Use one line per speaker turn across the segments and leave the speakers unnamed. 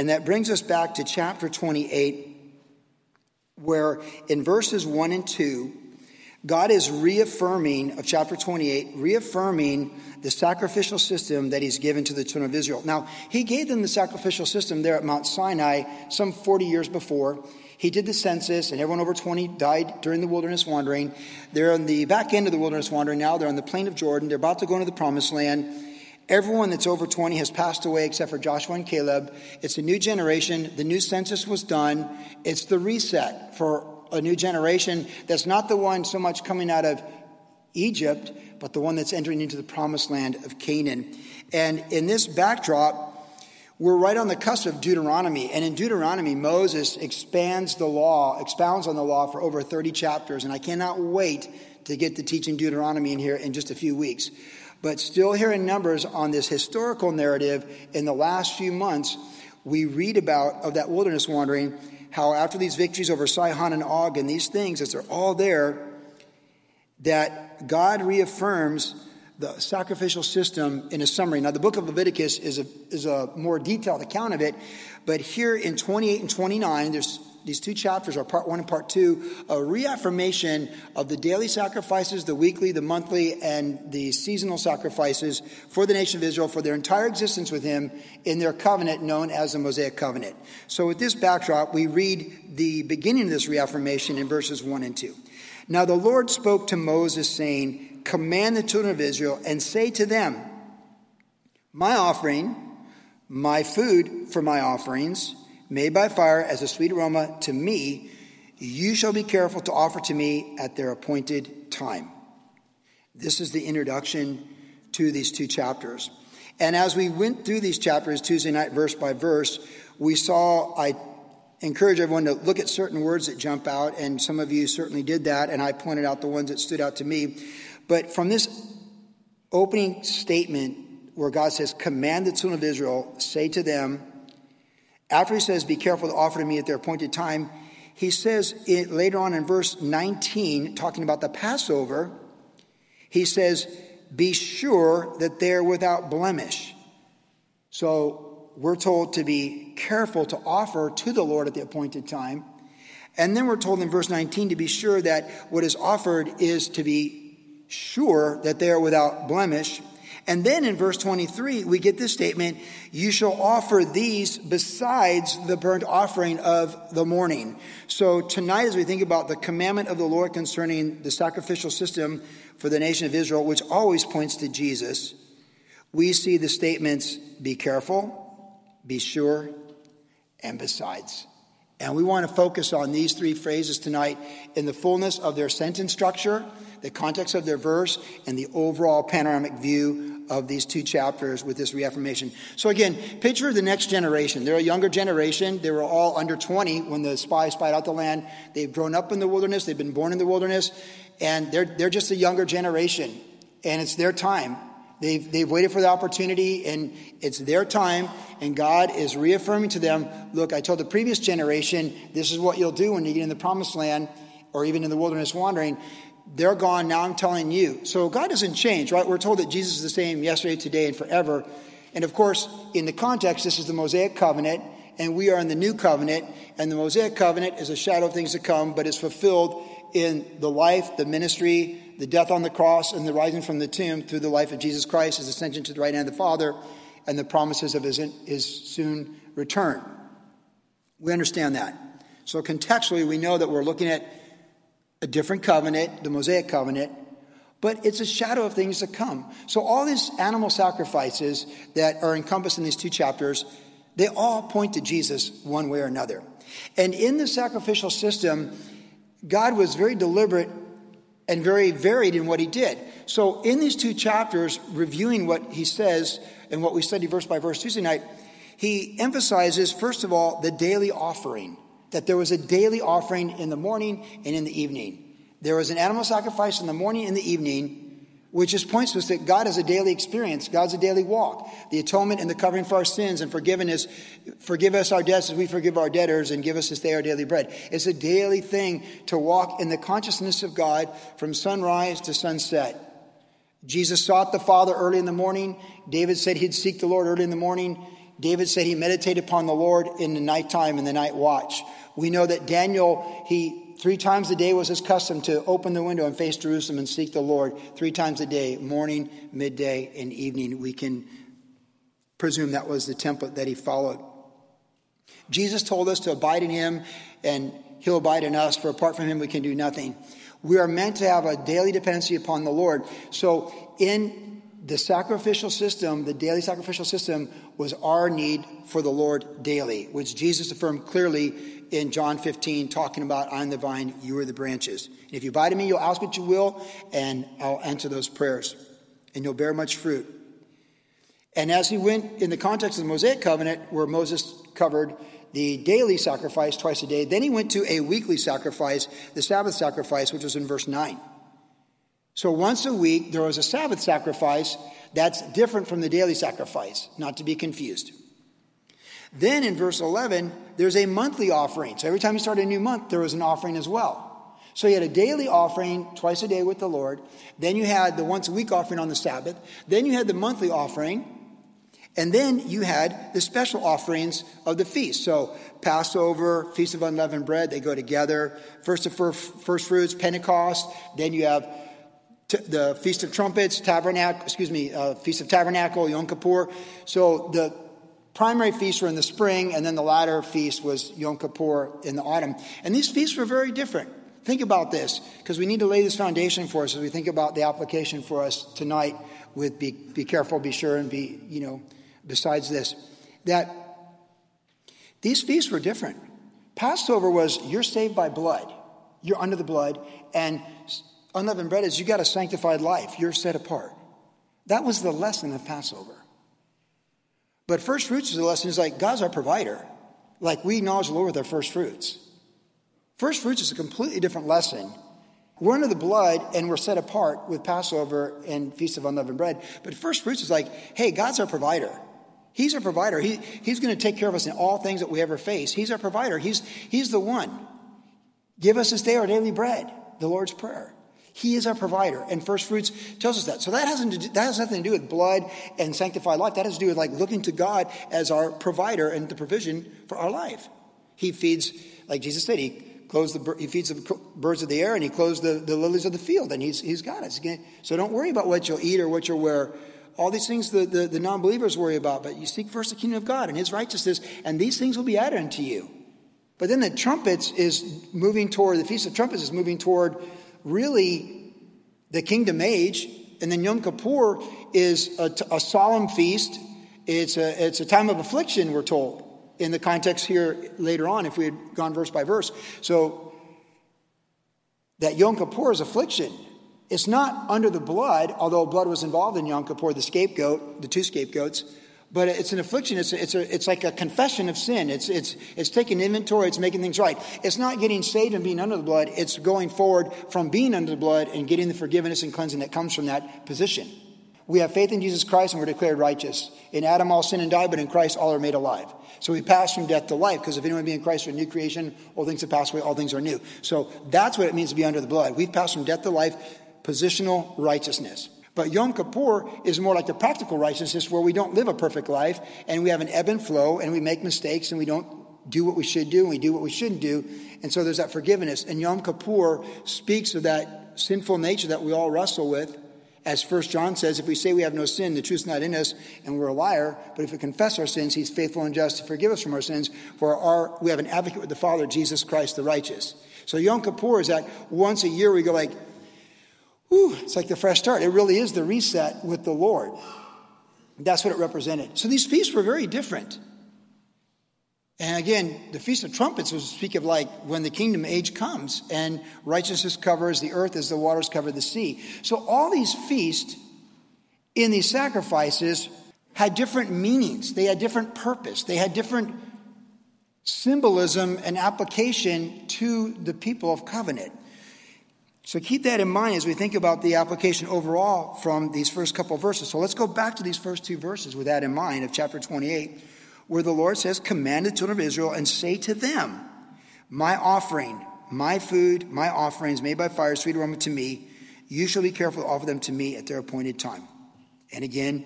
And that brings us back to chapter 28, where in verses 1 and 2, God is reaffirming, of chapter 28, reaffirming the sacrificial system that He's given to the children of Israel. Now, He gave them the sacrificial system there at Mount Sinai some 40 years before. He did the census, and everyone over 20 died during the wilderness wandering. They're on the back end of the wilderness wandering now. They're on the plain of Jordan. They're about to go into the promised land. Everyone that's over 20 has passed away except for Joshua and Caleb. It's a new generation. The new census was done. It's the reset for a new generation that's not the one so much coming out of Egypt, but the one that's entering into the promised land of Canaan. And in this backdrop, we're right on the cusp of Deuteronomy. And in Deuteronomy, Moses expands the law, expounds on the law for over 30 chapters. And I cannot wait to get to teaching Deuteronomy in here in just a few weeks. But still here in Numbers on this historical narrative in the last few months, we read about of that wilderness wandering how after these victories over Sihon and Og and these things, as they're all there, that God reaffirms the sacrificial system in a summary. Now, the book of Leviticus is a, is a more detailed account of it, but here in 28 and 29, there's these two chapters are part one and part two, a reaffirmation of the daily sacrifices, the weekly, the monthly, and the seasonal sacrifices for the nation of Israel for their entire existence with Him in their covenant known as the Mosaic Covenant. So, with this backdrop, we read the beginning of this reaffirmation in verses one and two. Now, the Lord spoke to Moses, saying, Command the children of Israel and say to them, My offering, my food for my offerings, made by fire as a sweet aroma to me, you shall be careful to offer to me at their appointed time. This is the introduction to these two chapters. And as we went through these chapters, Tuesday night, verse by verse, we saw, I encourage everyone to look at certain words that jump out, and some of you certainly did that, and I pointed out the ones that stood out to me. But from this opening statement where God says, Command the children of Israel, say to them, after he says, Be careful to offer to me at their appointed time, he says it, later on in verse 19, talking about the Passover, he says, Be sure that they're without blemish. So we're told to be careful to offer to the Lord at the appointed time. And then we're told in verse 19 to be sure that what is offered is to be sure that they are without blemish. And then in verse 23, we get this statement You shall offer these besides the burnt offering of the morning. So tonight, as we think about the commandment of the Lord concerning the sacrificial system for the nation of Israel, which always points to Jesus, we see the statements Be careful, be sure, and besides. And we want to focus on these three phrases tonight in the fullness of their sentence structure, the context of their verse, and the overall panoramic view of these two chapters with this reaffirmation. So, again, picture the next generation. They're a younger generation. They were all under 20 when the spies spied out the land. They've grown up in the wilderness, they've been born in the wilderness, and they're, they're just a younger generation. And it's their time. They've, they've waited for the opportunity, and it's their time, and God is reaffirming to them look, I told the previous generation, this is what you'll do when you get in the promised land or even in the wilderness wandering. They're gone, now I'm telling you. So God doesn't change, right? We're told that Jesus is the same yesterday, today, and forever. And of course, in the context, this is the Mosaic covenant, and we are in the new covenant, and the Mosaic covenant is a shadow of things to come, but is fulfilled in the life, the ministry, the death on the cross and the rising from the tomb through the life of Jesus Christ, his ascension to the right hand of the Father, and the promises of his, his soon return. We understand that. So, contextually, we know that we're looking at a different covenant, the Mosaic covenant, but it's a shadow of things to come. So, all these animal sacrifices that are encompassed in these two chapters, they all point to Jesus one way or another. And in the sacrificial system, God was very deliberate and very varied in what he did. So, in these two chapters, reviewing what he says and what we study verse by verse Tuesday night, he emphasizes, first of all, the daily offering, that there was a daily offering in the morning and in the evening. There was an animal sacrifice in the morning and the evening, which just points to us that God is a daily experience. God's a daily walk. The atonement and the covering for our sins and forgiveness, forgive us our debts as we forgive our debtors and give us this day our daily bread. It's a daily thing to walk in the consciousness of God from sunrise to sunset. Jesus sought the Father early in the morning. David said he'd seek the Lord early in the morning. David said he meditated upon the Lord in the nighttime in the night watch. We know that Daniel, he three times a day was his custom to open the window and face Jerusalem and seek the Lord three times a day, morning, midday, and evening. We can presume that was the template that he followed. Jesus told us to abide in him and he'll abide in us, for apart from him we can do nothing. We are meant to have a daily dependency upon the Lord. So in the sacrificial system, the daily sacrificial system, was our need for the Lord daily, which Jesus affirmed clearly in John 15, talking about, I'm the vine, you are the branches. And if you abide in me, you'll ask what you will, and I'll answer those prayers, and you'll bear much fruit. And as he went in the context of the Mosaic covenant, where Moses covered the daily sacrifice twice a day, then he went to a weekly sacrifice, the Sabbath sacrifice, which was in verse 9. So once a week, there was a Sabbath sacrifice that's different from the daily sacrifice, not to be confused. Then in verse 11, there's a monthly offering. So every time you start a new month, there was an offering as well. So you had a daily offering twice a day with the Lord. Then you had the once a week offering on the Sabbath. Then you had the monthly offering. And then you had the special offerings of the feast. So Passover, Feast of Unleavened Bread, they go together. Feast of first fruits, Pentecost. Then you have t- the Feast of Trumpets, Tabernacle, excuse me, uh, Feast of Tabernacle, Yom Kippur. So the primary feasts were in the spring, and then the latter feast was Yom Kippur in the autumn. And these feasts were very different. Think about this, because we need to lay this foundation for us as we think about the application for us tonight with be, be careful, be sure, and be, you know, besides this, that these feasts were different. Passover was you're saved by blood, you're under the blood, and unleavened bread is you got a sanctified life, you're set apart. That was the lesson of Passover. But first fruits is a lesson is like God's our provider. Like we acknowledge the Lord with our first fruits. First fruits is a completely different lesson. We're under the blood and we're set apart with Passover and Feast of Unleavened Bread. But first fruits is like, hey, God's our provider. He's our provider. He, he's going to take care of us in all things that we ever face. He's our provider. He's, he's the one. Give us this day our daily bread, the Lord's Prayer. He is our provider, and first fruits tells us that. So that has, do, that has nothing to do with blood and sanctified life. That has to do with like looking to God as our provider and the provision for our life. He feeds, like Jesus said, he clothes the he feeds the birds of the air and he clothes the, the lilies of the field, and he's he's got us. So don't worry about what you'll eat or what you'll wear. All these things the, the, the non-believers worry about, but you seek first the kingdom of God and his righteousness, and these things will be added unto you. But then the trumpets is moving toward the feast of trumpets is moving toward really the kingdom age. And then Yom Kippur is a, a solemn feast. It's a, it's a time of affliction, we're told, in the context here later on, if we had gone verse by verse. So that Yom Kippur is affliction. It's not under the blood, although blood was involved in Yom Kippur, the scapegoat, the two scapegoats but it's an affliction. It's, a, it's, a, it's like a confession of sin. It's, it's, it's taking inventory. It's making things right. It's not getting saved and being under the blood. It's going forward from being under the blood and getting the forgiveness and cleansing that comes from that position. We have faith in Jesus Christ and we're declared righteous. In Adam all sin and die, but in Christ all are made alive. So we pass from death to life because if anyone be in Christ are a new creation, all things have passed away, all things are new. So that's what it means to be under the blood. We've passed from death to life, positional righteousness. But Yom Kippur is more like the practical righteousness where we don't live a perfect life and we have an ebb and flow and we make mistakes and we don't do what we should do and we do what we shouldn't do. And so there's that forgiveness. And Yom Kippur speaks of that sinful nature that we all wrestle with. As First John says, if we say we have no sin, the truth's not in us, and we're a liar. But if we confess our sins, He's faithful and just to forgive us from our sins. For our, we have an advocate with the Father, Jesus Christ, the righteous. So Yom Kippur is that once a year we go like, Whew, it's like the fresh start. It really is the reset with the Lord. That's what it represented. So these feasts were very different. And again, the Feast of Trumpets was speak of like when the kingdom age comes and righteousness covers the earth as the waters cover the sea. So all these feasts in these sacrifices had different meanings. They had different purpose. They had different symbolism and application to the people of covenant. So keep that in mind as we think about the application overall from these first couple verses. So let's go back to these first two verses with that in mind of chapter 28, where the Lord says, Command the children of Israel and say to them, My offering, my food, my offerings made by fire, sweet aroma to me, you shall be careful to offer them to me at their appointed time. And again,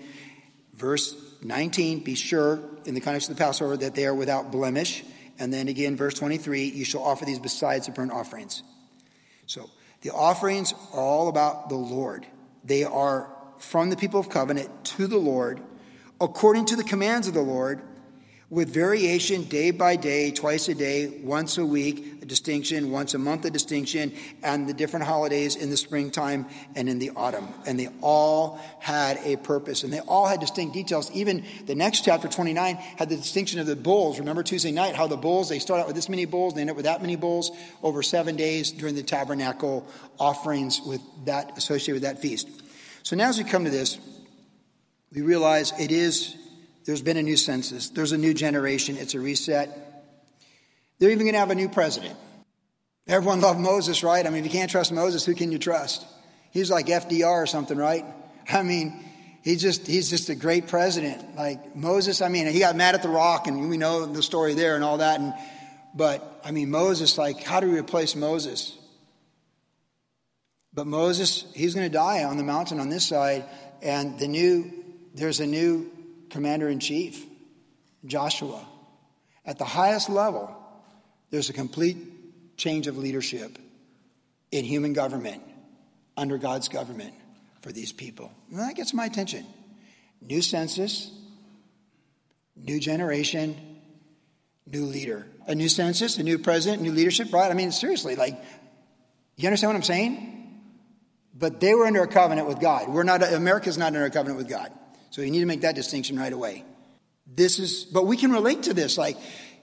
verse 19, be sure in the context of the Passover that they are without blemish. And then again, verse 23, you shall offer these besides the burnt offerings. So the offerings are all about the Lord. They are from the people of covenant to the Lord, according to the commands of the Lord with variation day by day, twice a day, once a week, a distinction, once a month, a distinction, and the different holidays in the springtime and in the autumn. And they all had a purpose and they all had distinct details. Even the next chapter, 29, had the distinction of the bulls. Remember Tuesday night, how the bulls, they start out with this many bulls, they end up with that many bulls over seven days during the tabernacle offerings with that associated with that feast. So now as we come to this, we realize it is there's been a new census, there's a new generation, it's a reset. They're even going to have a new president. Everyone loved Moses, right? I mean, if you can't trust Moses, who can you trust? He's like FDR or something, right? I mean, he's just he's just a great president. Like Moses, I mean, he got mad at the rock, and we know the story there and all that. And but I mean, Moses, like, how do we replace Moses? But Moses, he's going to die on the mountain on this side, and the new there's a new commander in chief, Joshua. At the highest level, there's a complete change of leadership in human government under God's government for these people. And that gets my attention. New census, new generation, new leader. A new census, a new president, new leadership, right? I mean, seriously, like, you understand what I'm saying? But they were under a covenant with God. We're not, America's not under a covenant with God. So you need to make that distinction right away. This is, but we can relate to this. Like,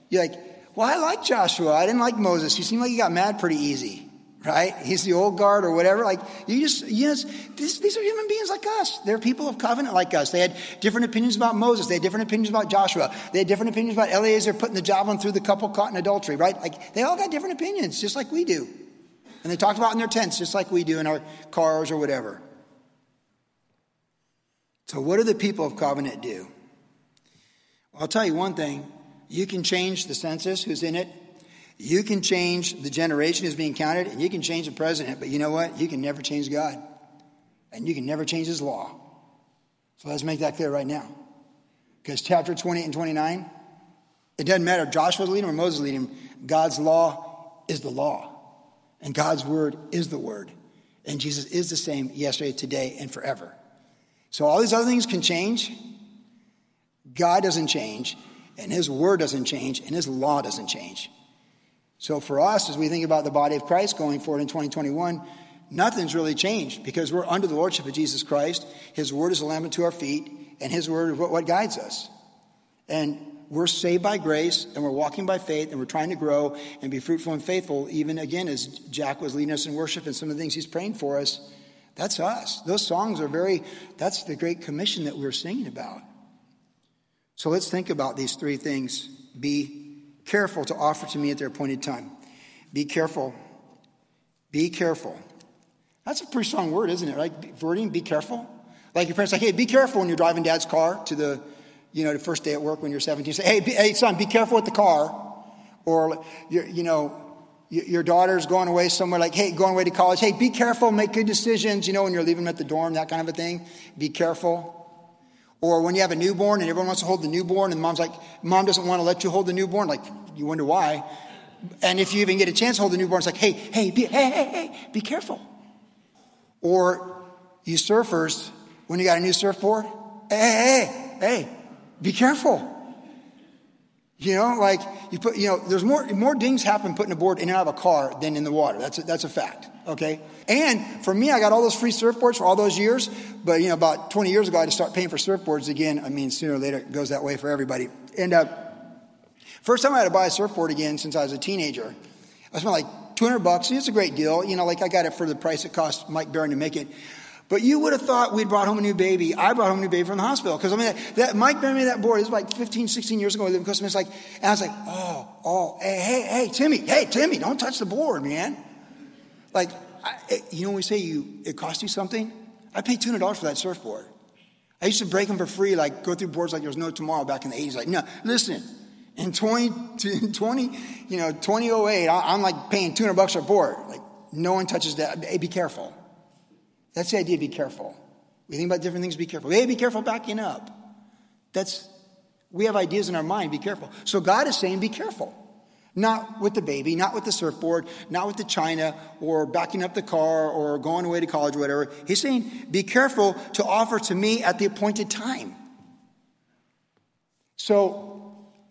you're like, well, I like Joshua. I didn't like Moses. He seemed like he got mad pretty easy, right? He's the old guard or whatever. Like, you just, yes, this, these are human beings like us. They're people of covenant like us. They had different opinions about Moses. They had different opinions about Joshua. They had different opinions about Eleazar putting the javelin through the couple caught in adultery, right? Like, they all got different opinions, just like we do. And they talked about in their tents, just like we do in our cars or whatever. So, what do the people of covenant do? Well, I'll tell you one thing you can change the census, who's in it. You can change the generation who's being counted, and you can change the president. But you know what? You can never change God, and you can never change his law. So let's make that clear right now. Because chapter 28 and 29, it doesn't matter if Joshua's leading or Moses leading, God's law is the law. And God's word is the word. And Jesus is the same yesterday, today, and forever. So all these other things can change. God doesn't change, and His Word doesn't change, and His law doesn't change. So for us, as we think about the body of Christ going forward in 2021, nothing's really changed because we're under the Lordship of Jesus Christ. His Word is a lamp unto our feet, and His Word is what, guides us. And we're saved by grace, and we're walking by faith, and we're trying to grow and be fruitful and faithful, even again as Jack was leading us in worship and some of the things he's praying for us. That's us. Those songs are very, that's the Great Commission that we're singing about. So let's think about these three things. Be careful to offer to me at their appointed time. Be careful. Be careful. That's a pretty strong word, isn't it? Right? Wording, be careful. Like your parents like, hey, be careful when you're driving dad's car to the, you know, the first day at work when you're 17. Say, hey, be, hey, son, be careful with the car. Or, you know, your daughter's going away somewhere like, hey, going away to college. Hey, be careful, make good decisions, you know, when you're leaving them at the dorm, that kind of a thing. Be careful. Or when you have a newborn and everyone wants to hold the newborn and mom's like, mom doesn't want to let you hold the newborn. Like, you wonder why. And if you even get a chance to hold the newborn, it's like, hey, hey, be, hey, hey, hey, be careful. Or you surfers, when you got a new surfboard, hey, hey, hey, hey, be careful. You know, like you put, you know, there's more, more dings happen putting a board in and out of a car than in the water. That's a, that's a fact. Okay. And for me, I got all those free surfboards for all those years. But, you know, about 20 years ago, I had to start paying for surfboards again. I mean, sooner or later, it goes that way for everybody. And, uh, first time I had to buy a surfboard again since I was a teenager, I spent like 200 bucks. It's a great deal. You know, like I got it for the price it cost Mike Barron to make it. But you would have thought we'd brought home a new baby. I brought home a new baby from the hospital. Because I mean, that, Mike Barron me that board. It was like 15, 16 years ago. Because it's like, and I was like, oh, oh, hey, hey, hey, Timmy, hey, Timmy, don't touch the board, man. Like, I, you know, we say you it cost you something. I paid two hundred dollars for that surfboard. I used to break them for free, like go through boards like there was no tomorrow back in the 80s. Like, no, listen, in 20, 20 you know, 2008, I'm like paying 200 bucks for a board. Like, no one touches that. Hey, be careful. That's the idea, be careful. We think about different things, be careful. Hey, be careful backing up. That's, we have ideas in our mind, be careful. So God is saying, be careful. Not with the baby, not with the surfboard, not with the china, or backing up the car, or going away to college, or whatever. He's saying, be careful to offer to me at the appointed time. So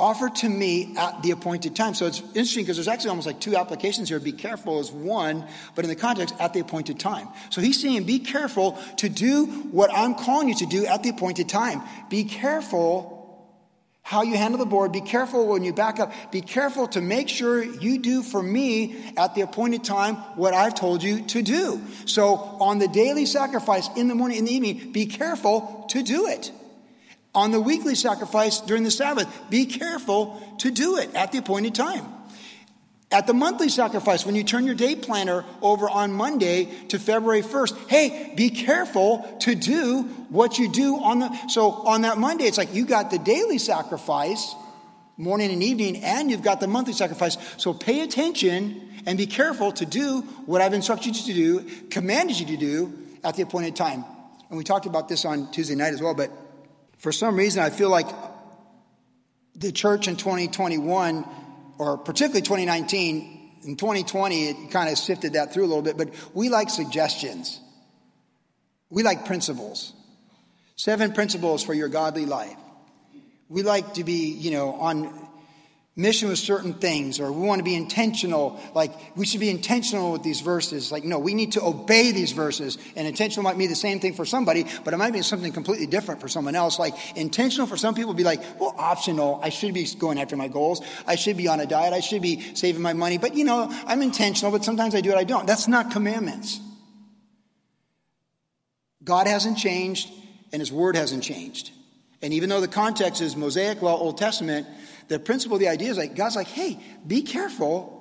offer to me at the appointed time. So it's interesting because there's actually almost like two applications here. Be careful is one, but in the context, at the appointed time. So he's saying, be careful to do what I'm calling you to do at the appointed time. Be careful how you handle the board. Be careful when you back up. Be careful to make sure you do for me at the appointed time what I've told you to do. So on the daily sacrifice in the morning, in the evening, be careful to do it on the weekly sacrifice during the Sabbath. Be careful to do it at the appointed time. At the monthly sacrifice, when you turn your day planner over on Monday to February 1st, hey, be careful to do what you do on the. So on that Monday, it's like you got the daily sacrifice, morning and evening, and you've got the monthly sacrifice. So pay attention and be careful to do what I've instructed you to do, commanded you to do at the appointed time. And we talked about this on Tuesday night as well, but for some reason, I feel like the church in 2021, or particularly 2019, in 2020, it kind of sifted that through a little bit, but we like suggestions. We like principles. Seven principles for your godly life. We like to be, you know, on mission with certain things, or we want to be intentional. Like, we should be intentional with these verses. Like, no, we need to obey these verses. And intentional might be the same thing for somebody, but it might be something completely different for someone else. Like, intentional for some people would be like, well, optional. I should be going after my goals. I should be on a diet. I should be saving my money. But, you know, I'm intentional, but sometimes I do it, I don't. That's not commandments. God hasn't changed, and His Word hasn't changed. And even though the context is Mosaic Law, Old Testament, the principle, the idea is like God's like, hey, be careful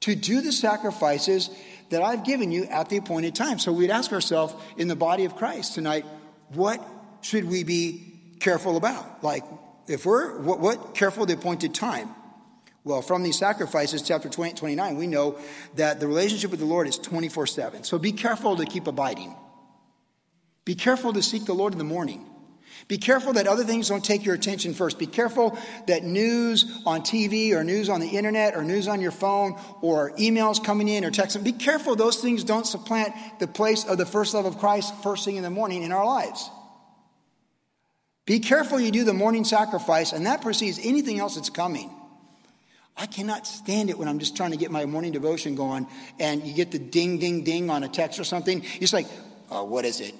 to do the sacrifices that I've given you at the appointed time. So we'd ask ourselves in the body of Christ tonight, what should we be careful about? Like, if we're, what, what careful the appointed time? Well, from these sacrifices, chapter 20, 29, we know that the relationship with the Lord is 24 7. So be careful to keep abiding. Be careful to seek the Lord in the morning. Be careful that other things don't take your attention first. Be careful that news on TV or news on the internet or news on your phone or emails coming in or texting, be careful those things don't supplant the place of the first love of Christ first thing in the morning in our lives. Be careful you do the morning sacrifice, and that precedes anything else that's coming. I cannot stand it when I'm just trying to get my morning devotion going and you get the ding, ding, ding on a text or something. It's like, oh, what is it?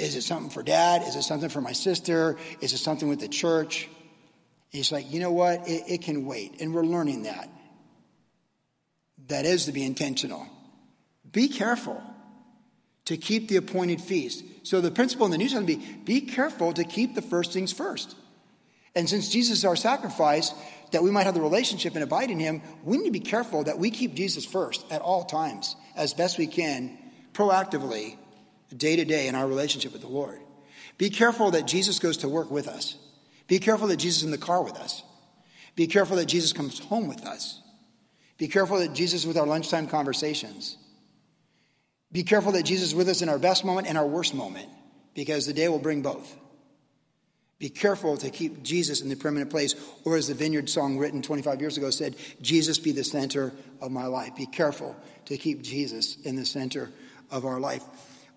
Is it something for dad? Is it something for my sister? Is it something with the church? he's like, you know what? It, it can wait. And we're learning that. That is to be intentional. Be careful to keep the appointed feast. So the principle in the New Testament be be careful to keep the first things first. And since Jesus is our sacrifice, that we might have the relationship and abide in him, we need to be careful that we keep Jesus first at all times, as best we can, proactively, day to day in our relationship with the Lord. Be careful that Jesus goes to work with us. Be careful that Jesus is in the car with us. Be careful that Jesus comes home with us. Be careful that Jesus is with our lunchtime conversations. Be careful that Jesus is with us in our best moment and our worst moment, because the day will bring both. Be careful to keep Jesus in the permanent place, or as the Vineyard song written 25 years ago said, Jesus be the center of my life. Be careful to keep Jesus in the center of our life.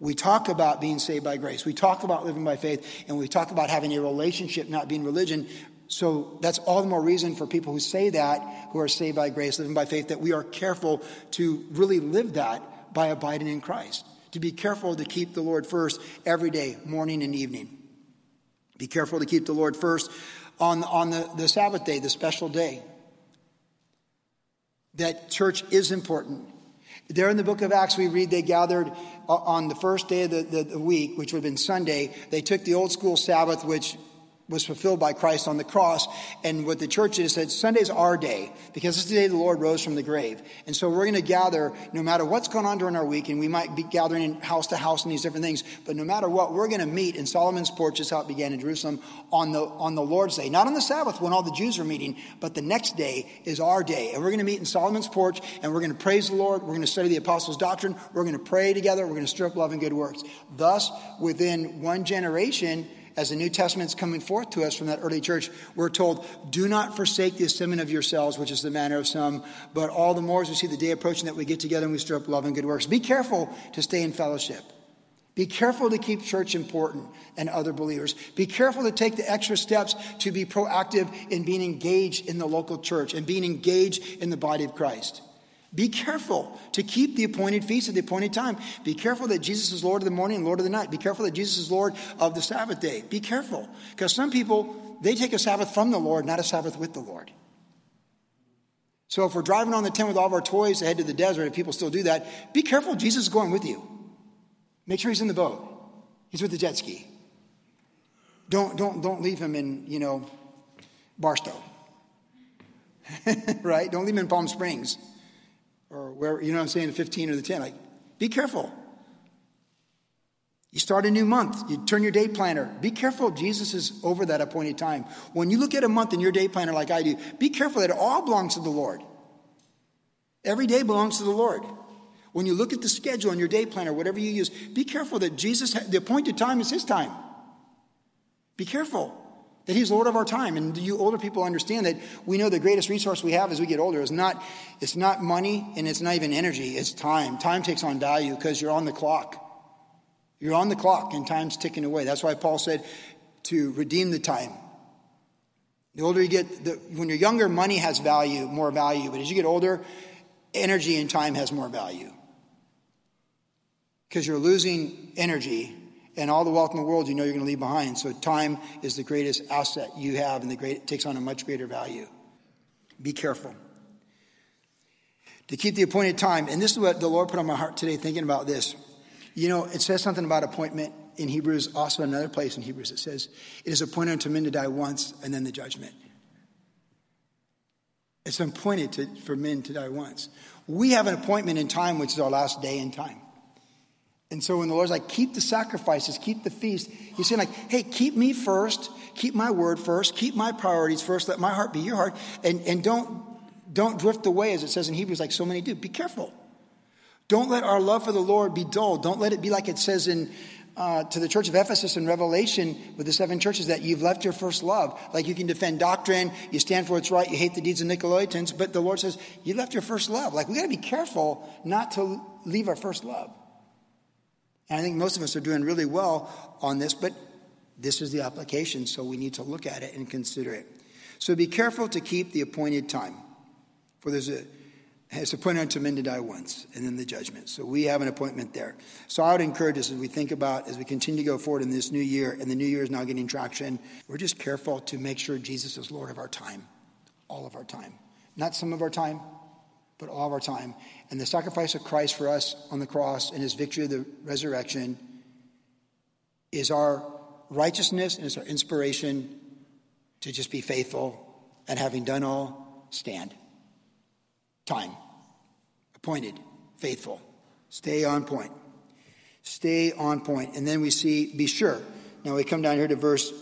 We talk about being saved by grace. We talk about living by faith, and we talk about having a relationship, not being religion. So that's all the more reason for people who say that, who are saved by grace, living by faith, that we are careful to really live that by abiding in Christ. To be careful to keep the Lord first every day, morning and evening. Be careful to keep the Lord first on, on the, the Sabbath day, the special day. That church is important. There in the book of Acts, we read they gathered uh, on the first day of the, the, the week, which would have been Sunday. They took the old school Sabbath, which was fulfilled by Christ on the cross. And what the church is said, Sunday's our day because it's the day the Lord rose from the grave. And so we're going to gather no matter what's going on during our week, and we might be gathering in house to house and these different things, but no matter what, we're going to meet in Solomon's porch, is how it began in Jerusalem, on the, on the Lord's day. Not on the Sabbath when all the Jews are meeting, but the next day is our day. And we're going to meet in Solomon's porch, and we're going to praise the Lord. We're going to study the apostles' doctrine. We're going to pray together. We're going to stir up love and good works. Thus, within one generation, as the New Testament's coming forth to us from that early church, we're told, do not forsake the assembling of yourselves, which is the manner of some, but all the more as we see the day approaching that we get together and we stir up love and good works. Be careful to stay in fellowship. Be careful to keep church important and other believers. Be careful to take the extra steps to be proactive in being engaged in the local church and being engaged in the body of Christ. Be careful to keep the appointed feast at the appointed time. Be careful that Jesus is Lord of the morning and Lord of the night. Be careful that Jesus is Lord of the Sabbath day. Be careful. Because some people, they take a Sabbath from the Lord, not a Sabbath with the Lord. So if we're driving on the 10 with all of our toys to head to the desert, if people still do that, be careful. Jesus is going with you. Make sure he's in the boat. He's with the jet ski. Don't, don't, don't leave him in, you know, Barstow. right? Don't leave him in Palm Springs or where, you know what I'm saying, the 15 or the 10. Like, be careful. You start a new month, you turn your day planner. Be careful, Jesus is over that appointed time. When you look at a month in your day planner like I do, be careful that it all belongs to the Lord. Every day belongs to the Lord. When you look at the schedule on your day planner, whatever you use, be careful that Jesus, the appointed time is his time. Be careful that he's Lord of our time. And you older people understand that we know the greatest resource we have as we get older is not, it's not money and it's not even energy, it's time. Time takes on value because you're on the clock. You're on the clock and time's ticking away. That's why Paul said to redeem the time. The older you get, the, when you're younger, money has value, more value. But as you get older, energy and time has more value. Because you're losing energy and all the wealth in the world you know you're going to leave behind. So time is the greatest asset you have, and the great, it takes on a much greater value. Be careful. To keep the appointed time, and this is what the Lord put on my heart today thinking about this. You know, it says something about appointment in Hebrews, also another place in Hebrews, it says, It is appointed unto men to die once and then the judgment. It's appointed to, for men to die once. We have an appointment in time, which is our last day in time. And so when the Lord's like, keep the sacrifices, keep the feast, he's saying, like, hey, keep me first, keep my word first, keep my priorities first, let my heart be your heart, and, and don't, don't drift away, as it says in Hebrews, like so many do. Be careful. Don't let our love for the Lord be dull. Don't let it be like it says in uh, to the church of Ephesus in Revelation with the seven churches that you've left your first love. Like you can defend doctrine, you stand for what's right, you hate the deeds of Nicolaitans, but the Lord says you left your first love. Like we got to be careful not to leave our first love. And I think most of us are doing really well on this, but this is the application, so we need to look at it and consider it. So be careful to keep the appointed time, for there's a it's appointed unto men to die once, and then the judgment. So we have an appointment there. So I would encourage us as we think about, as we continue to go forward in this new year, and the new year is now getting traction, we're just careful to make sure Jesus is Lord of our time, all of our time. Not some of our time, but all of our time. And the sacrifice of Christ for us on the cross and his victory of the resurrection is our righteousness and it's our inspiration to just be faithful and having done all, stand. Time. Appointed. Faithful. Stay on point. Stay on point. And then we see, be sure. Now we come down here to verse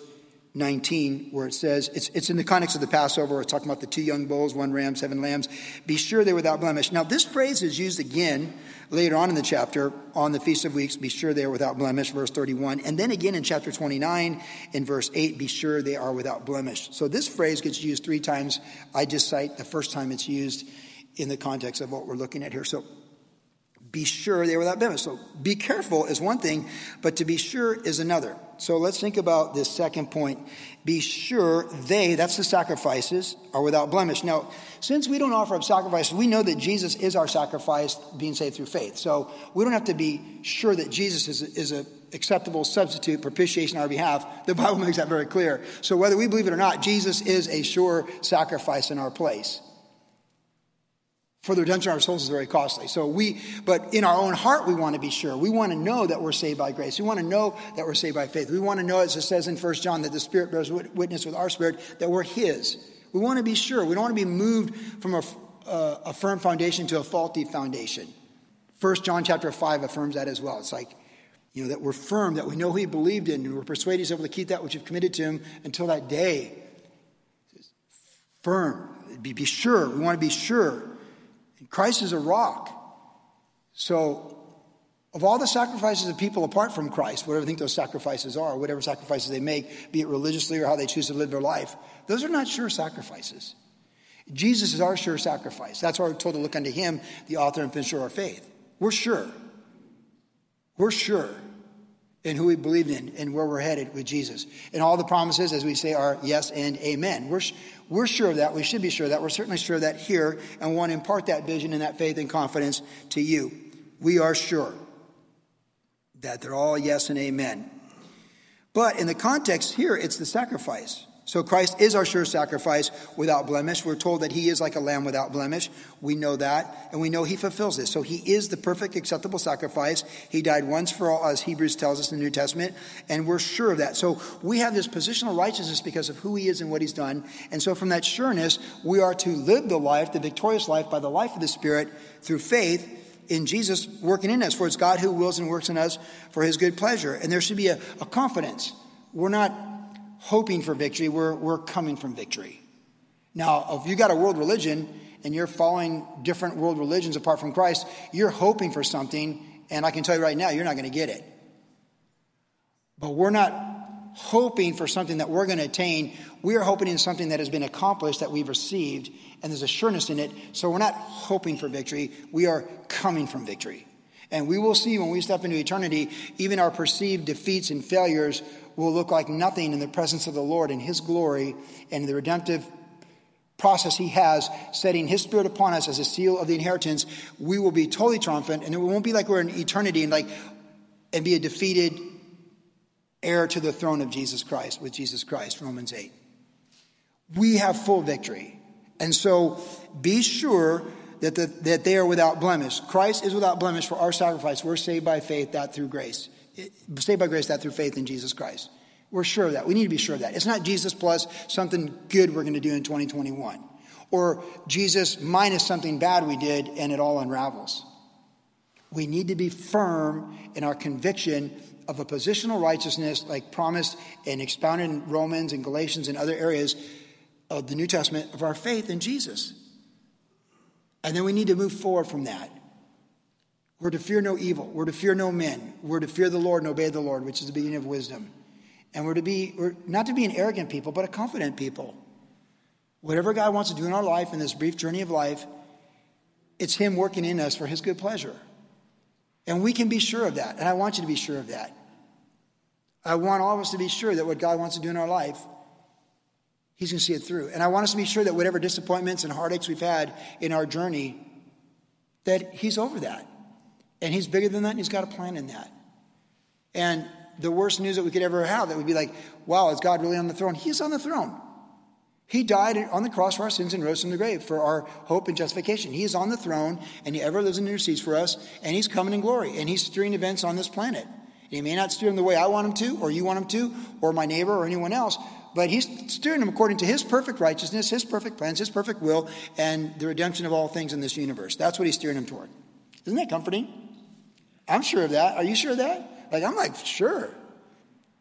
19, where it says, it's, it's in the context of the Passover, it's talking about the two young bulls, one ram, seven lambs. Be sure they're without blemish. Now, this phrase is used again later on in the chapter on the Feast of Weeks, be sure they are without blemish, verse 31. And then again in chapter 29, in verse 8, be sure they are without blemish. So this phrase gets used three times. I just cite the first time it's used in the context of what we're looking at here. So be sure they are without blemish. So be careful is one thing, but to be sure is another. So let's think about this second point. Be sure they, that's the sacrifices, are without blemish. Now, since we don't offer up sacrifices, we know that Jesus is our sacrifice being saved through faith. So we don't have to be sure that Jesus is, is an acceptable substitute, propitiation on our behalf. The Bible makes that very clear. So whether we believe it or not, Jesus is a sure sacrifice in our place for the redemption of our souls is very costly. So we, but in our own heart, we want to be sure. We want to know that we're saved by grace. We want to know that we're saved by faith. We want to know, as it says in 1 John, that the Spirit bears witness with our spirit that we're His. We want to be sure. We don't want to be moved from a, uh, a firm foundation to a faulty foundation. 1 John chapter 5 affirms that as well. It's like, you know, that we're firm, that we know who He believed in, and we're persuaded He's able to keep that which you've committed to Him until that day. Firm. Be, be sure. We want to be sure Christ is a rock. So Of all the sacrifices of people apart from Christ, whatever they think those sacrifices are, whatever sacrifices they make, be it religiously or how they choose to live their life, those are not sure sacrifices. Jesus is our sure sacrifice. That's why we're told to look unto him, the author and finisher of our faith. We're sure. We're sure in who we believe in and where we're headed with Jesus. And all the promises, as we say, are yes and amen. We're, we're sure of that. We should be sure of that. We're certainly sure of that here and want to impart that vision and that faith and confidence to you. We are sure that they're all yes and amen. But in the context here, it's the sacrifice. So Christ is our sure sacrifice without blemish. We're told that he is like a lamb without blemish. We know that, and we know he fulfills this. So he is the perfect, acceptable sacrifice. He died once for all, as Hebrews tells us in the New Testament, and we're sure of that. So we have this positional righteousness because of who he is and what he's done. And so from that sureness, we are to live the life, the victorious life, by the life of the Spirit through faith in Jesus working in us. For it's God who wills and works in us for his good pleasure. And there should be a, a confidence. We're not hoping for victory, we're, we're coming from victory. Now, if you got a world religion and you're following different world religions apart from Christ, you're hoping for something, and I can tell you right now, you're not going to get it. But we're not hoping for something that we're going to attain. We are hoping in something that has been accomplished, that we've received, and there's a sureness in it. So we're not hoping for victory, we are coming from victory. And we will see when we step into eternity, even our perceived defeats and failures will look like nothing in the presence of the Lord in His glory and the redemptive process He has, setting His Spirit upon us as a seal of the inheritance. We will be totally triumphant, and it won't be like we're in eternity and like and be a defeated heir to the throne of Jesus Christ with Jesus Christ, Romans 8. We have full victory. And so be sure that, the, that they are without blemish. Christ is without blemish for our sacrifice. We're saved by faith, that through grace. Saved by grace, that through faith in Jesus Christ. We're sure of that. We need to be sure of that. It's not Jesus plus something good we're going to do in 2021, or Jesus minus something bad we did and it all unravels. We need to be firm in our conviction of a positional righteousness, like promised and expounded in Romans and Galatians and other areas of the New Testament, of our faith in Jesus. And then we need to move forward from that. We're to fear no evil. We're to fear no men. We're to fear the Lord and obey the Lord, which is the beginning of wisdom. And we're to be, we're not to be an arrogant people, but a confident people. Whatever God wants to do in our life, in this brief journey of life, it's Him working in us for His good pleasure. And we can be sure of that. And I want you to be sure of that. I want all of us to be sure that what God wants to do in our life, He's going to see it through. And I want us to be sure that whatever disappointments and heartaches we've had in our journey, that He's over that. And he's bigger than that, and he's got a plan in that. And the worst news that we could ever have that would be like, wow, is God really on the throne? He's on the throne. He died on the cross for our sins and rose from the grave for our hope and justification. He is on the throne, and he ever lives and intercedes for us, and he's coming in glory, and he's steering events on this planet. He may not steer them the way I want him to, or you want him to, or my neighbor, or anyone else, but he's steering them according to his perfect righteousness, his perfect plans, his perfect will, and the redemption of all things in this universe. That's what he's steering them toward. Isn't that comforting? I'm sure of that. Are you sure of that? Like, I'm like, sure.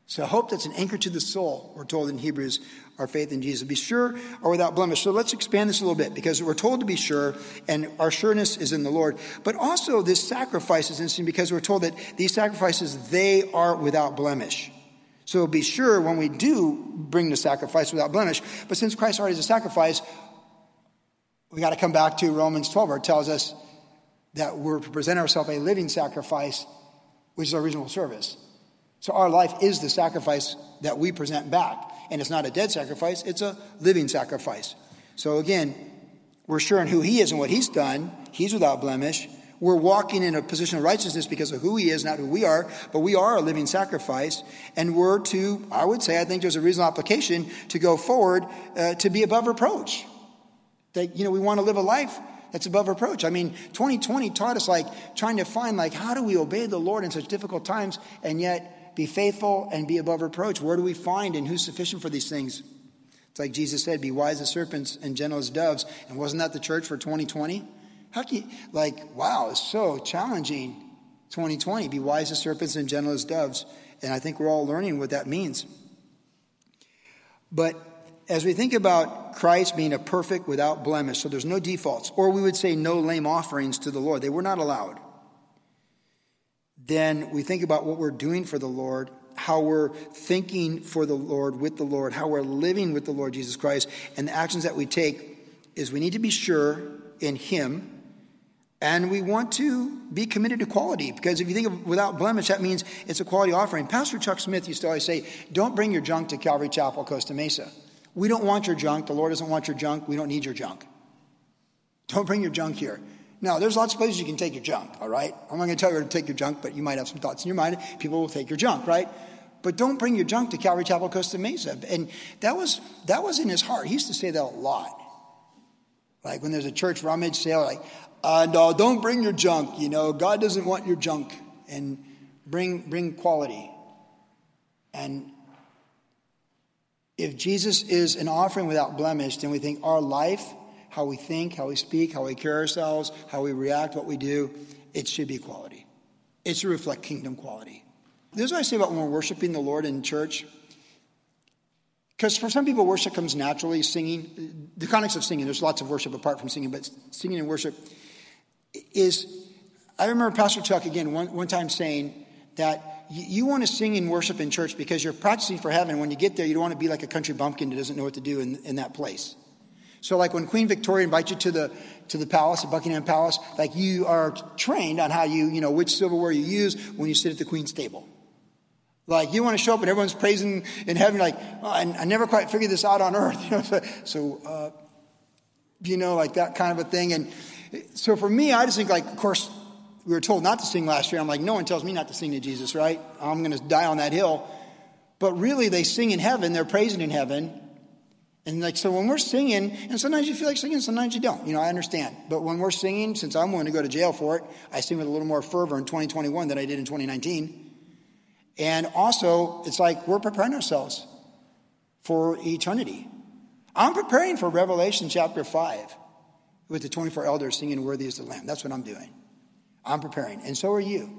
So hope that's an anchor to the soul, we're told in Hebrews, our faith in Jesus. Be sure or without blemish. So let's expand this a little bit because we're told to be sure, and our sureness is in the Lord. But also, this sacrifice is interesting because we're told that these sacrifices, they are without blemish. So be sure when we do bring the sacrifice without blemish. But since Christ already is a sacrifice, we got to come back to Romans 12, where it tells us that we're to present ourselves a living sacrifice, which is our reasonable service. So our life is the sacrifice that we present back. And it's not a dead sacrifice, it's a living sacrifice. So again, we're sure in who he is and what he's done. He's without blemish. We're walking in a position of righteousness because of who he is, not who we are, but we are a living sacrifice. And we're to, I would say, I think there's a reasonable application to go forward uh, to be above reproach. That, you know, we want to live a life that's above reproach. I mean, 2020 taught us like trying to find like how do we obey the Lord in such difficult times and yet be faithful and be above reproach? Where do we find and who's sufficient for these things? It's like Jesus said, be wise as serpents and gentle as doves. And wasn't that the church for 2020? How can you, like, wow, it's so challenging. 2020, be wise as serpents and gentle as doves. And I think we're all learning what that means. But as we think about Christ being a perfect without blemish, so there's no defaults, or we would say no lame offerings to the Lord, they were not allowed. then we think about what we're doing for the Lord, how we're thinking for the Lord, with the Lord, how we're living with the Lord Jesus Christ, and the actions that we take is we need to be sure in Him. And we want to be committed to quality because if you think of without blemish, that means it's a quality offering. Pastor Chuck Smith used to always say, Don't bring your junk to Calvary Chapel, Costa Mesa. We don't want your junk. The Lord doesn't want your junk. We don't need your junk. Don't bring your junk here. Now, there's lots of places you can take your junk, all right? I'm not going to tell you to take your junk, but you might have some thoughts in your mind. People will take your junk, right? But don't bring your junk to Calvary Chapel, Costa Mesa. And that was, that was in his heart. He used to say that a lot. Like when there's a church rummage sale, like, uh, don't bring your junk. You know, God doesn't want your junk. And bring, bring quality. And if Jesus is an offering without blemish, then we think our life, how we think, how we speak, how we carry ourselves, how we react, what we do, it should be quality. It should reflect kingdom quality. This is what I say about when we're worshiping the Lord in church. Because for some people, worship comes naturally, singing. The context of singing, there's lots of worship apart from singing, but singing and worship is. I remember Pastor Chuck again one, one time saying that you want to sing and worship in church because you're practicing for heaven. When you get there, you don't want to be like a country bumpkin that doesn't know what to do in, in that place. So, like when Queen Victoria invites you to the to the palace, the Buckingham Palace, like you are trained on how you, you know, which silverware you use when you sit at the Queen's table. Like you want to show up and everyone's praising in heaven, like oh, I, I, never quite figured this out on earth. You so, so uh, you know, like that kind of a thing. And so for me, I just think like, of course, we were told not to sing last year. I'm like, no one tells me not to sing to Jesus, right? I'm going to die on that hill. But really, they sing in heaven, they're praising in heaven. And like, so when we're singing, and sometimes you feel like singing, sometimes you don't. You know, I understand. But when we're singing, since I'm willing to go to jail for it, I sing with a little more fervor in 2021 than I did in 2019. And also, it's like we're preparing ourselves for eternity. I'm preparing for Revelation chapter 5 with the 24 elders singing, Worthy is the Lamb. That's what I'm doing. I'm preparing, and so are you.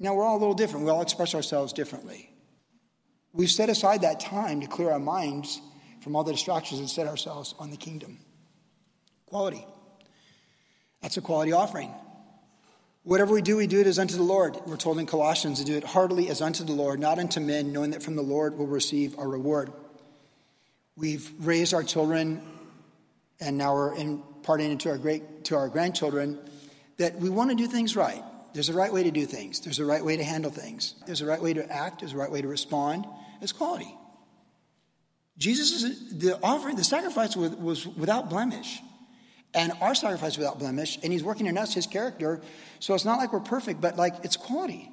Now, we're all a little different. We all express ourselves differently. We've set aside that time to clear our minds from all the distractions and set ourselves on the kingdom. Quality. That's a quality offering. Whatever we do, we do it as unto the Lord. We're told in Colossians to do it heartily as unto the Lord, not unto men, knowing that from the Lord we'll receive our reward. We've raised our children, and now we're imparting it to our great to our grandchildren that we want to do things right. There's a right way to do things. There's a right way to handle things. There's a right way to act. There's a right way to respond. It's quality. Jesus is the offering, the sacrifice was, without blemish. And our sacrifice without blemish, and he's working in us his character. So it's not like we're perfect, but like it's quality.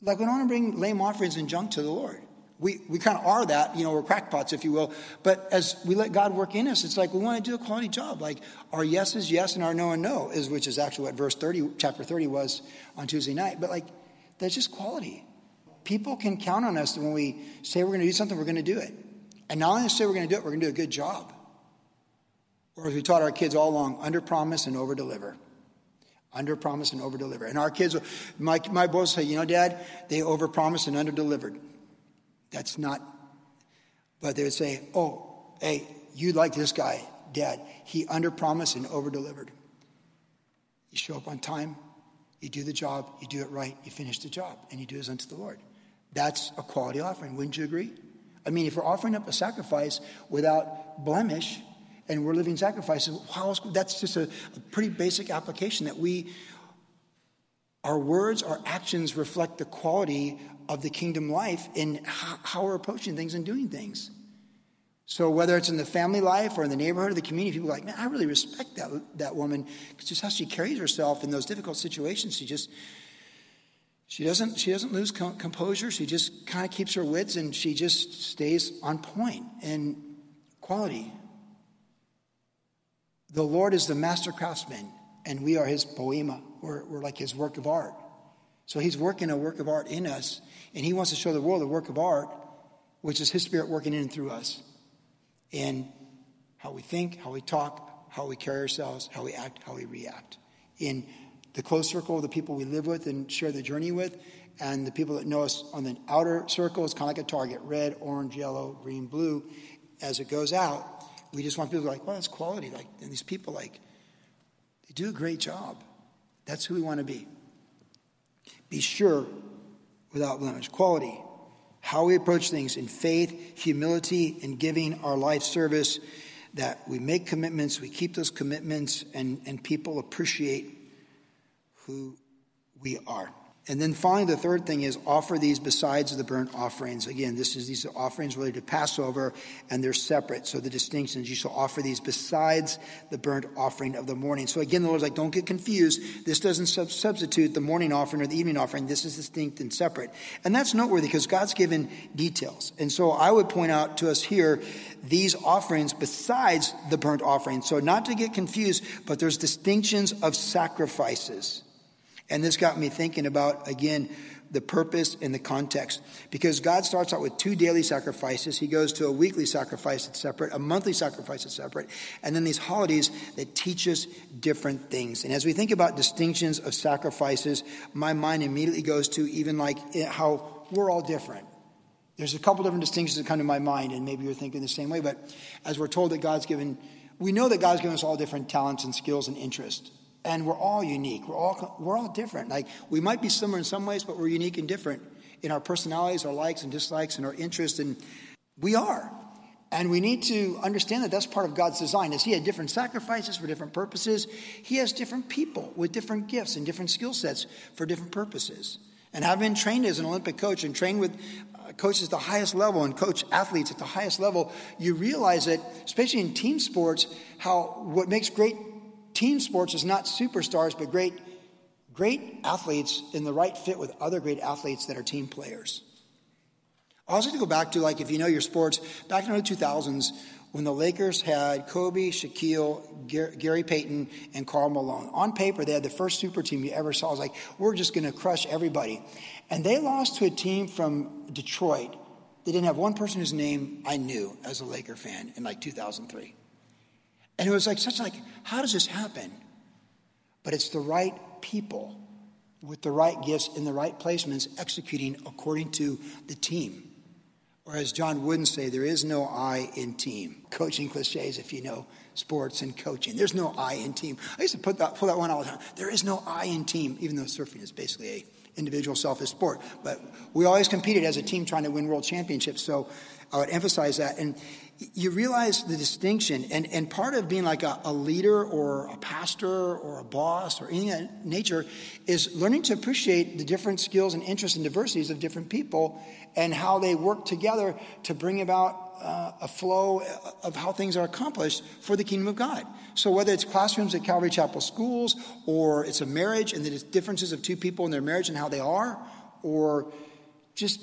Like we don't want to bring lame offerings and junk to the Lord we, we kind of are that, you know, we're crackpots, if you will. But as we let God work in us, it's like we want to do a quality job. Like our yes is yes and our no and no is, which is actually what verse 30, chapter 30 was on Tuesday night. But like, that's just quality. People can count on us that when we say we're going to do something, we're going to do it. And not only say we're going to do it, we're going to do a good job. Or as we taught our kids all along, under promise and over deliver. Under promise and over deliver. And our kids, my, my boys say, you know, Dad, they over promised and under delivered. That's not, but they would say, oh, hey, you like this guy, Dad. He under promised and over delivered. You show up on time, you do the job, you do it right, you finish the job, and you do as unto the Lord. That's a quality offering. Wouldn't you agree? I mean, if we're offering up a sacrifice without blemish and we're living sacrifices, that's just a, a pretty basic application that we, our words, our actions reflect the quality of the kingdom life in how we're approaching things and doing things. So whether it's in the family life or in the neighborhood or the community, people are like, man, I really respect that, that woman because just how she carries herself in those difficult situations. She just she doesn't she doesn't lose composure. She just kind of keeps her wits and she just stays on point and quality. The Lord is the master craftsman, and we are his poiema. We're, we're like his work of art. So he's working a work of art in us, and he wants to show the world a work of art, which is his spirit working in and through us. In how we think, how we talk, how we carry ourselves, how we act, how we react. In the close circle the people we live with and share the journey with, and the people that know us on the outer circle, it's kind of like a target red, orange, yellow, green, blue. As it goes out, we just want people to be like, well, that's quality. Like, and these people, like, they do a great job. That's who we want to be. be sure without blemish. Quality, how we approach things in faith, humility, and giving our life service, that we make commitments, we keep those commitments, and, and people appreciate who we are. And then finally, the third thing is offer these besides the burnt offerings. Again, this is these offerings related to Passover, and they're separate. So the distinction is you shall offer these besides the burnt offering of the morning. So again, the Lord's like, don't get confused. This doesn't sub- substitute the morning offering or the evening offering. This is distinct and separate. And that's noteworthy because God's given details. And so I would point out to us here these offerings besides the burnt offering. So not to get confused, but there's distinctions of sacrifices. And this got me thinking about, again, the purpose and the context. Because God starts out with two daily sacrifices. He goes to a weekly sacrifice that's separate, a monthly sacrifice that's separate, and then these holidays that teach us different things. And as we think about distinctions of sacrifices, my mind immediately goes to even like how we're all different. There's a couple different distinctions that come to my mind, and maybe you're thinking the same way, but as we're told that God's given, we know that God's given us all different talents and skills and interests and we're all unique. We're all we're all different. Like we might be similar in some ways, but we're unique and different in our personalities, our likes and dislikes, and our interests. And we are. And we need to understand that that's part of God's design. As He had different sacrifices for different purposes, He has different people with different gifts and different skill sets for different purposes. And having been trained as an Olympic coach and trained with uh, coaches at the highest level and coach athletes at the highest level, you realize that, especially in team sports, how what makes great team sports is not superstars, but great, great athletes in the right fit with other great athletes that are team players. I also to go back to, like, if you know your sports, back in the 2000s, when the Lakers had Kobe, Shaquille, Gary Payton, and Karl Malone. On paper, they had the first super team you ever saw. It was like, we're just going to crush everybody. And they lost to a team from Detroit. They didn't have one person whose name I knew as a Laker fan in like 2003. And it was like such like, how does this happen? But it's the right people with the right gifts in the right placements executing according to the team. Or as John Wooden say, there is no I in team. Coaching cliches, if you know sports and coaching. There's no I in team. I used to put that, pull that one all the time. There is no I in team, even though surfing is basically a individual selfish sport. But we always competed as a team trying to win world championships. So I would emphasize that. And you realize the distinction, and, and part of being like a, a, leader or a pastor or a boss or any of that nature is learning to appreciate the different skills and interests and diversities of different people and how they work together to bring about uh, a flow of how things are accomplished for the kingdom of God. So, whether it's classrooms at Calvary Chapel schools, or it's a marriage and the differences of two people in their marriage and how they are, or just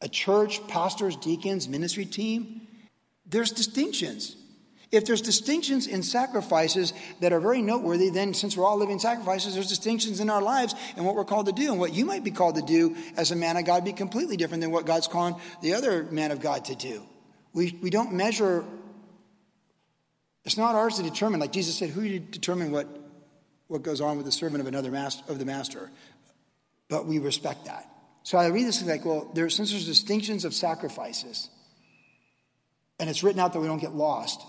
a church, pastors, deacons, ministry team, there's distinctions. If there's distinctions in sacrifices that are very noteworthy, then since we're all living sacrifices, there's distinctions in our lives and what we're called to do. And what you might be called to do as a man of God be completely different than what God's calling the other man of God to do. We, we don't measure, it's not ours to determine. Like Jesus said, who you determine what, what goes on with the servant of another master, of the master? But we respect that. So I read this and like, well, there, since there's distinctions of sacrifices, and it's written out that we don't get lost,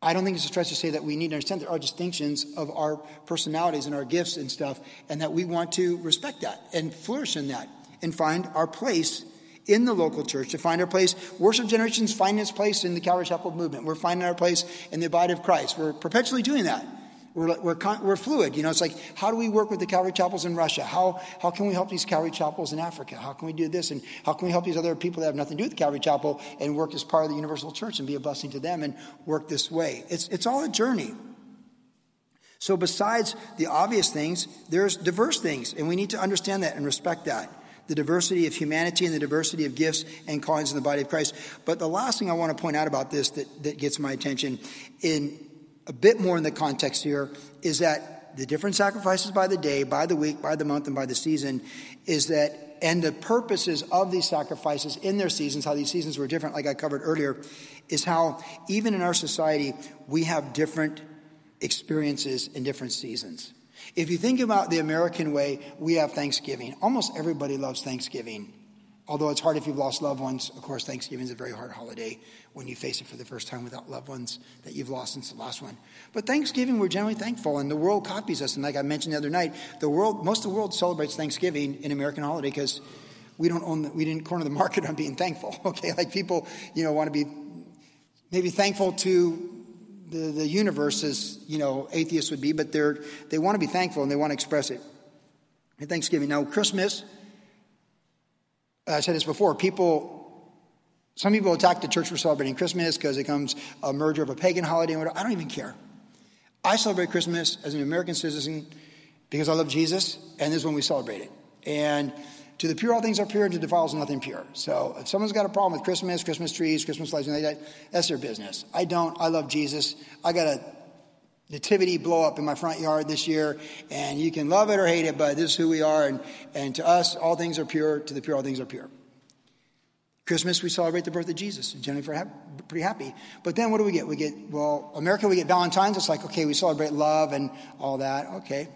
I don't think it's a stretch to say that we need to understand there are distinctions of our personalities and our gifts and stuff, and that we want to respect that and flourish in that and find our place in the local church, to find our place. Worship generations find its place in the Calvary Chapel movement. We're finding our place in the body of Christ. We're perpetually doing that. We're, we're, we're fluid. You know, it's like, how do we work with the Calvary chapels in Russia? How, how can we help these Calvary chapels in Africa? How can we do this? And how can we help these other people that have nothing to do with the Calvary chapel and work as part of the universal church and be a blessing to them and work this way? It's, it's all a journey. So, besides the obvious things, there's diverse things, and we need to understand that and respect that the diversity of humanity and the diversity of gifts and callings in the body of Christ. But the last thing I want to point out about this that, that gets my attention in a bit more in the context here is that the different sacrifices by the day, by the week, by the month, and by the season is that, and the purposes of these sacrifices in their seasons, how these seasons were different, like I covered earlier, is how even in our society, we have different experiences in different seasons. If you think about the American way, we have Thanksgiving. Almost everybody loves Thanksgiving Although it's hard if you've lost loved ones, of course, Thanksgiving is a very hard holiday when you face it for the first time without loved ones that you've lost since the last one. But Thanksgiving, we're generally thankful, and the world copies us. And like I mentioned the other night, the world, most of the world celebrates Thanksgiving in American holiday because we don't own, the, we didn't corner the market on being thankful. Okay, like people, you know, want to be maybe thankful to the, the universe as you know atheists would be, but they're they want to be thankful and they want to express it. And Thanksgiving now, Christmas Uh, I said this before, people, some people attack the church for celebrating Christmas because it comes a merger of a pagan holiday and. I don't even care. I celebrate Christmas as an American citizen because I love Jesus, and this is when we celebrate it. And to the pure, all things are pure, and to the defile is nothing pure. So if someone's got a problem with Christmas, Christmas trees, Christmas lights, and like that, that's their business. I don't. I love Jesus. I got a nativity blow up in my front yard this year, and you can love it or hate it, but this is who we are, and, and to us, all things are pure. To the pure, all things are pure. Christmas, we celebrate the birth of Jesus. Generally, pretty happy. But then what do we get? We get, well, America, we get Valentine's. It's like, okay, we celebrate love and all that. Okay.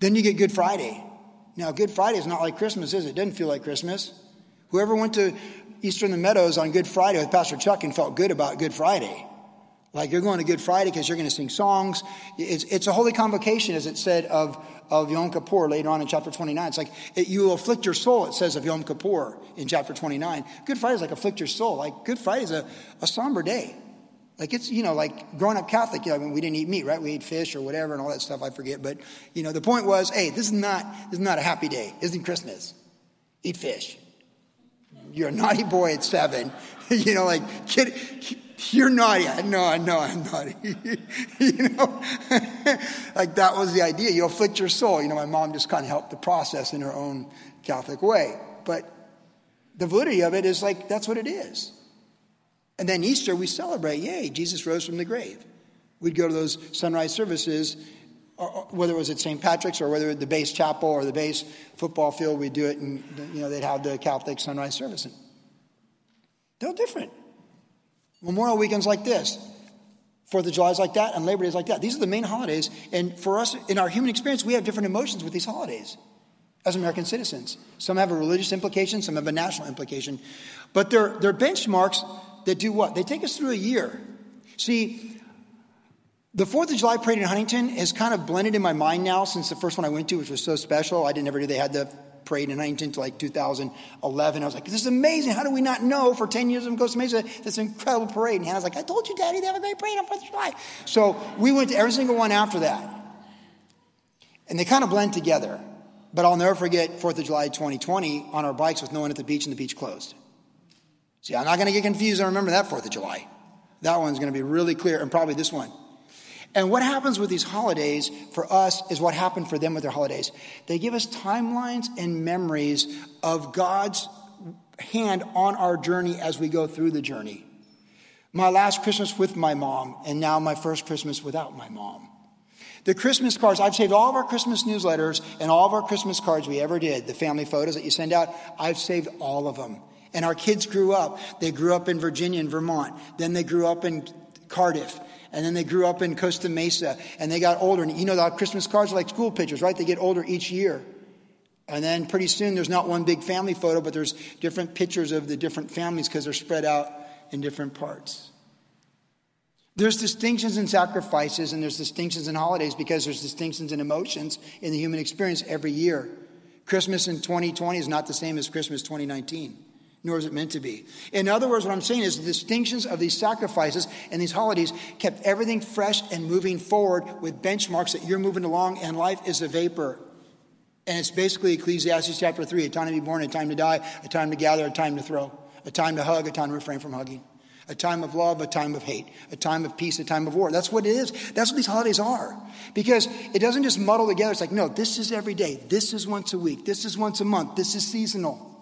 Then you get Good Friday. Now, Good Friday is not like Christmas, is it? It doesn't feel like Christmas. Whoever went to Easter in the Meadows on Good Friday with Pastor Chuck and felt good about Good Friday. Like you're going to Good Friday because you're going to sing songs. It's, it's a holy convocation, as it said of, of Yom Kippur later on in chapter 29. It's like it, you afflict your soul, it says of Yom Kippur in chapter 29. Good Friday is like afflict your soul. Like Good Friday is a, a somber day. Like it's, you know, like growing up Catholic, you know, I mean, we didn't eat meat, right? We ate fish or whatever and all that stuff, I forget. But, you know, the point was, hey, this is not, this is not a happy day. Isn't Christmas. Eat fish. You're a naughty boy at seven. you know, like, kid, you're naughty. No, I know I'm naughty. you know, like that was the idea. You afflict your soul. You know, my mom just kind of helped the process in her own Catholic way. But the validity of it is like, that's what it is. And then Easter, we celebrate, yay, Jesus rose from the grave. We'd go to those sunrise services, whether it was at St. Patrick's or whether the base chapel or the base football field, we'd do it, and you know, they'd have the Catholic sunrise service. They're different. Memorial weekends like this, Fourth of July is like that, and Labor Day is like that. These are the main holidays. And for us, in our human experience, we have different emotions with these holidays as American citizens. Some have a religious implication, some have a national implication. But they're, they're benchmarks that do what? They take us through a year. See, the Fourth of July parade in Huntington has kind of blended in my mind now since the first one I went to, which was so special. I didn't ever knew they had the parade in Huntington to like 2011. I was like, this is amazing. How do we not know for 10 years of Costa Mesa this incredible parade? And Hannah's like, I told you, Daddy, they have a great parade on 4th of July. So we went to every single one after that. And they kind of blend together. But I'll never forget 4th of July 2020 on our bikes with no one at the beach and the beach closed. See, I'm not going to get confused. I remember that 4th of July. That one's going to be really clear, and probably this one. And what happens with these holidays for us is what happened for them with their holidays. They give us timelines and memories of God's hand on our journey as we go through the journey. My last Christmas with my mom, and now my first Christmas without my mom. The Christmas cards, I've saved all of our Christmas newsletters and all of our Christmas cards we ever did, the family photos that you send out, I've saved all of them. And our kids grew up. They grew up in Virginia and Vermont. Then they grew up in Cardiff and then they grew up in Costa Mesa and they got older. And you know, the Christmas cards are like school pictures, right? They get older each year. And then pretty soon there's not one big family photo, but there's different pictures of the different families because they're spread out in different parts. There's distinctions in sacrifices and there's distinctions in holidays because there's distinctions in emotions in the human experience every year. Christmas in 2020 is not the same as Christmas 2019 nor is it meant to be. In other words, what I'm saying is the distinctions of these sacrifices and these holidays kept everything fresh and moving forward with benchmarks that you're moving along, and life is a vapor. And it's basically Ecclesiastes chapter 3 a time to be born, a time to die, a time to gather, a time to throw, a time to hug, a time to refrain from hugging, a time of love, a time of hate, a time of peace, a time of war. That's what it is. That's what these holidays are. Because it doesn't just muddle together. It's like, no, this is every day, this is once a week, this is once a month, this is seasonal.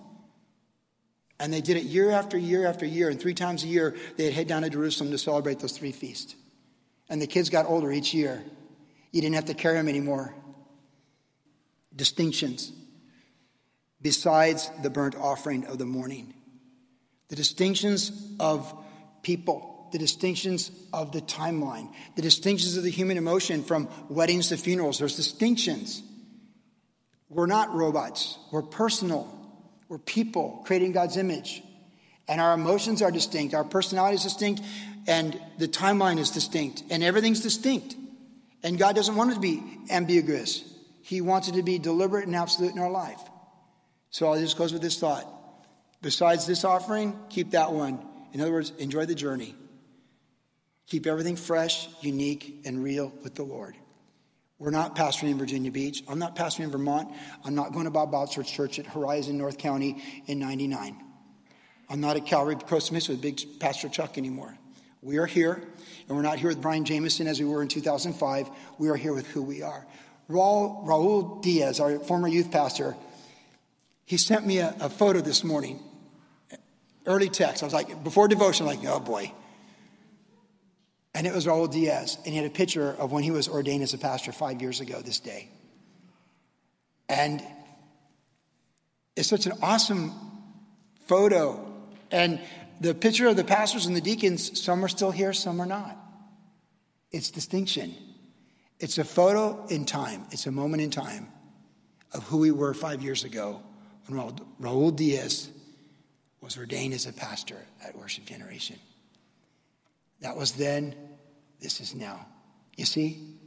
And they did it year after year after year. And three times a year, they'd head down to Jerusalem to celebrate those three feasts. And the kids got older each year. You didn't have to carry them anymore. Distinctions. Besides the burnt offering of the morning, the distinctions of people, the distinctions of the timeline, the distinctions of the human emotion from weddings to funerals. There's distinctions. We're not robots, we're personal. We're people creating God's image. And our emotions are distinct, our personality is distinct, and the timeline is distinct, and everything's distinct. And God doesn't want it to be ambiguous, He wants it to be deliberate and absolute in our life. So I'll just close with this thought. Besides this offering, keep that one. In other words, enjoy the journey. Keep everything fresh, unique, and real with the Lord. We're not pastoring in Virginia Beach. I'm not pastoring in Vermont. I'm not going to Bob Botsford's church at Horizon, North County in 99. I'm not at Calvary Mesa with Big Pastor Chuck anymore. We are here, and we're not here with Brian Jameson as we were in 2005. We are here with who we are. Raul, Raul Diaz, our former youth pastor, he sent me a, a photo this morning, early text. I was like, before devotion, I'm like, oh boy, and it was Raul Diaz. And he had a picture of when he was ordained as a pastor five years ago this day. And it's such an awesome photo. And the picture of the pastors and the deacons, some are still here, some are not. It's distinction. It's a photo in time, it's a moment in time of who we were five years ago when Raul Diaz was ordained as a pastor at Worship Generation. That was then, this is now. You see?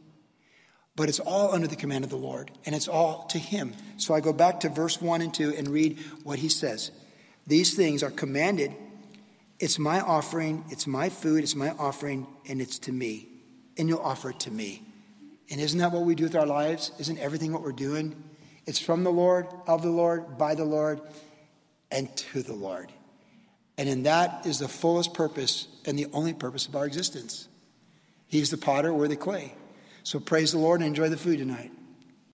But it's all under the command of the Lord, and it's all to Him. So I go back to verse 1 and 2 and read what He says. These things are commanded. It's my offering, it's my food, it's my offering, and it's to me. And you'll offer it to me. And isn't that what we do with our lives? Isn't everything what we're doing? It's from the Lord, of the Lord, by the Lord, and to the Lord. And in that is the fullest purpose and the only purpose of our existence. He's the potter, we're the clay. So praise the Lord and enjoy the food tonight.